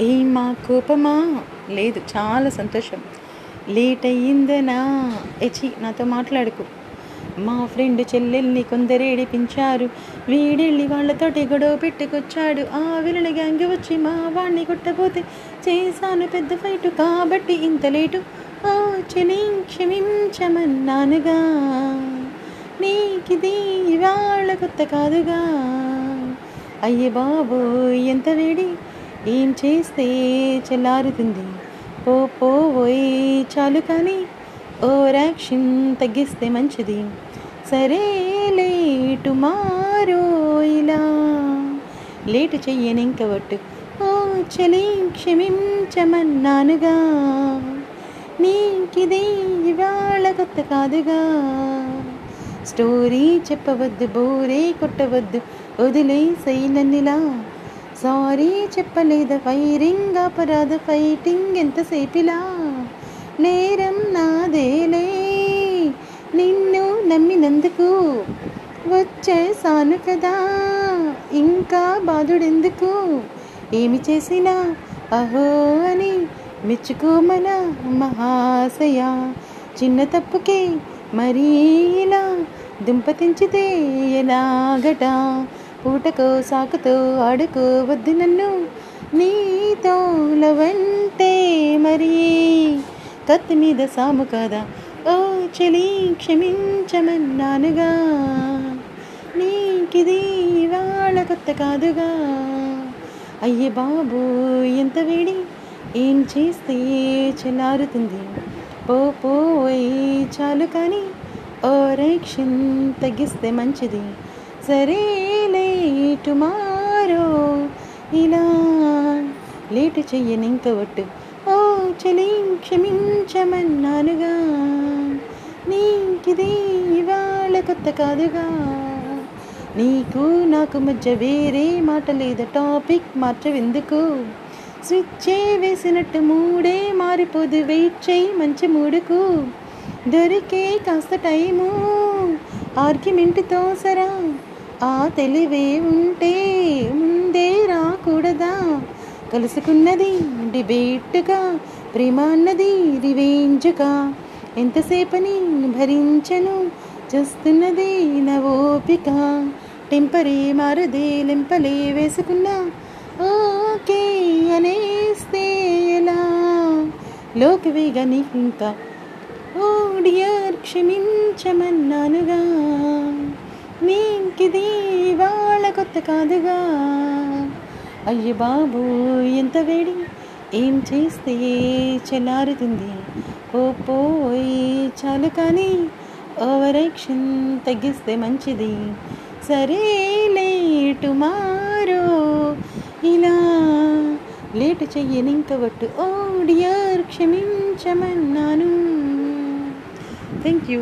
ఏమా కోపమా? లేదు చాలా సంతోషం. లేట్ అయ్యిందనా? ఎచి నాతో మాట్లాడుకు. మా ఫ్రెండ్ చెల్లెల్ని కొందరు ఏడిపించారు. వీడెళ్ళి వాళ్ళతోటి గొడవ పెట్టుకొచ్చాడు. ఆ విలన గ్యాంగ్ వచ్చి మా వాణ్ణి కొట్టబోతే చేశాను పెద్ద ఫైట్ కాబట్టి ఇంత లేటు ఓ చెలి క్షమించమన్నానుగా నీకిది ఇవాళ కొత్త కాదుగా. అయ్యే బాబు ఎంత వేడి. ఏం చేస్తే చల్లారుతుంది? పో పోయి చాలు కానీ ఓ రాక్షన్ తగ్గిస్తే మంచిది. సరే లేటు మారో ఇలా. లేటు చెయ్యని ఇంకవట్టు ఓ చలి క్షమించమన్నానుగా. నీకిదే ఇవాళ కొత్త కాదుగా. స్టోరీ చెప్పవద్దు బోరే కొట్టవద్దు వదిలేసై నన్నిలా. సారీ చెప్పలేద ఫైరింగ్ అపరాధ ఫైటింగ్ ఎంతసేపిలా? నేరం నాదేలే. నిన్ను నమ్మినందుకు వచ్చేసాను కదా. ఇంకా బాధుడెందుకు? ఏమి చేసినా అహో అని మెచ్చుకోమన మహాశయ. చిన్న తప్పుకే మరీ ఇలా దుంప తెంచితే ఎలాగట? పూటకో సాకుతో ఆడుకోవద్దు నన్ను. నీతో లవంటే మరి కత్తి మీద సాము కదా? ఓ చెలి క్షమించమన్నానుగా. నీకిది ఇవాళ కొత్త కాదుగా. అయ్యే బాబు ఎంత వేడి. ఏం చేస్తే చెల్లారుతుంది? పో పోయి చాలు కానీ ఓరేక్షన్ తగ్గిస్తే మంచిది. సరే టుమారో మారో ఇలా లేటు చెయ్యని ఇంక ఒట్టు ఓ చలి క్షమించమన్నానుగా. నీకిది ఇవాళ కొత్త కాదుగా. నీకు నాకు మధ్య వేరే మాట లేదా. టాపిక్ మార్చవెందుకు? స్విచ్చే వేసినట్టు మూడే మారిపోదు. వెయిట్ చేయి మంచి మూడుకు. దొరికే కాస్త టైము. ఆర్గ్యుమెంట్తో సరా. ఆ తెలివే ఉంటే ముందే రాకూడదా? కలుసుకున్నది డిబేట్గా ప్రేమ అన్నది రివేంజ్గా. ఎంతసేపని భరించను చూస్తున్నది నా ఓపిక టెంపరే మారదే లెంపలే వేసుకున్నా ఓకే అనేస్తే ఎలా? లోకవేగా నీకు ఇంకా ఓ డియర్ క్షమించమన్నానుగా. నీకిది వాళ్ళ కొత్త కాదుగా. అయ్య బాబు ఎంత వేడి. ఏం చేస్తే చెల్లారుతుంది? ఓ పోయి చాలు కానీ ఓవర్ యాక్షన్ తగ్గిస్తే మంచిది. సరే లేటు మారో. ఇలా లేటు చెయ్యని ఇంకవట్టు ఓ డియర్ క్షమించమన్నాను. Thank you.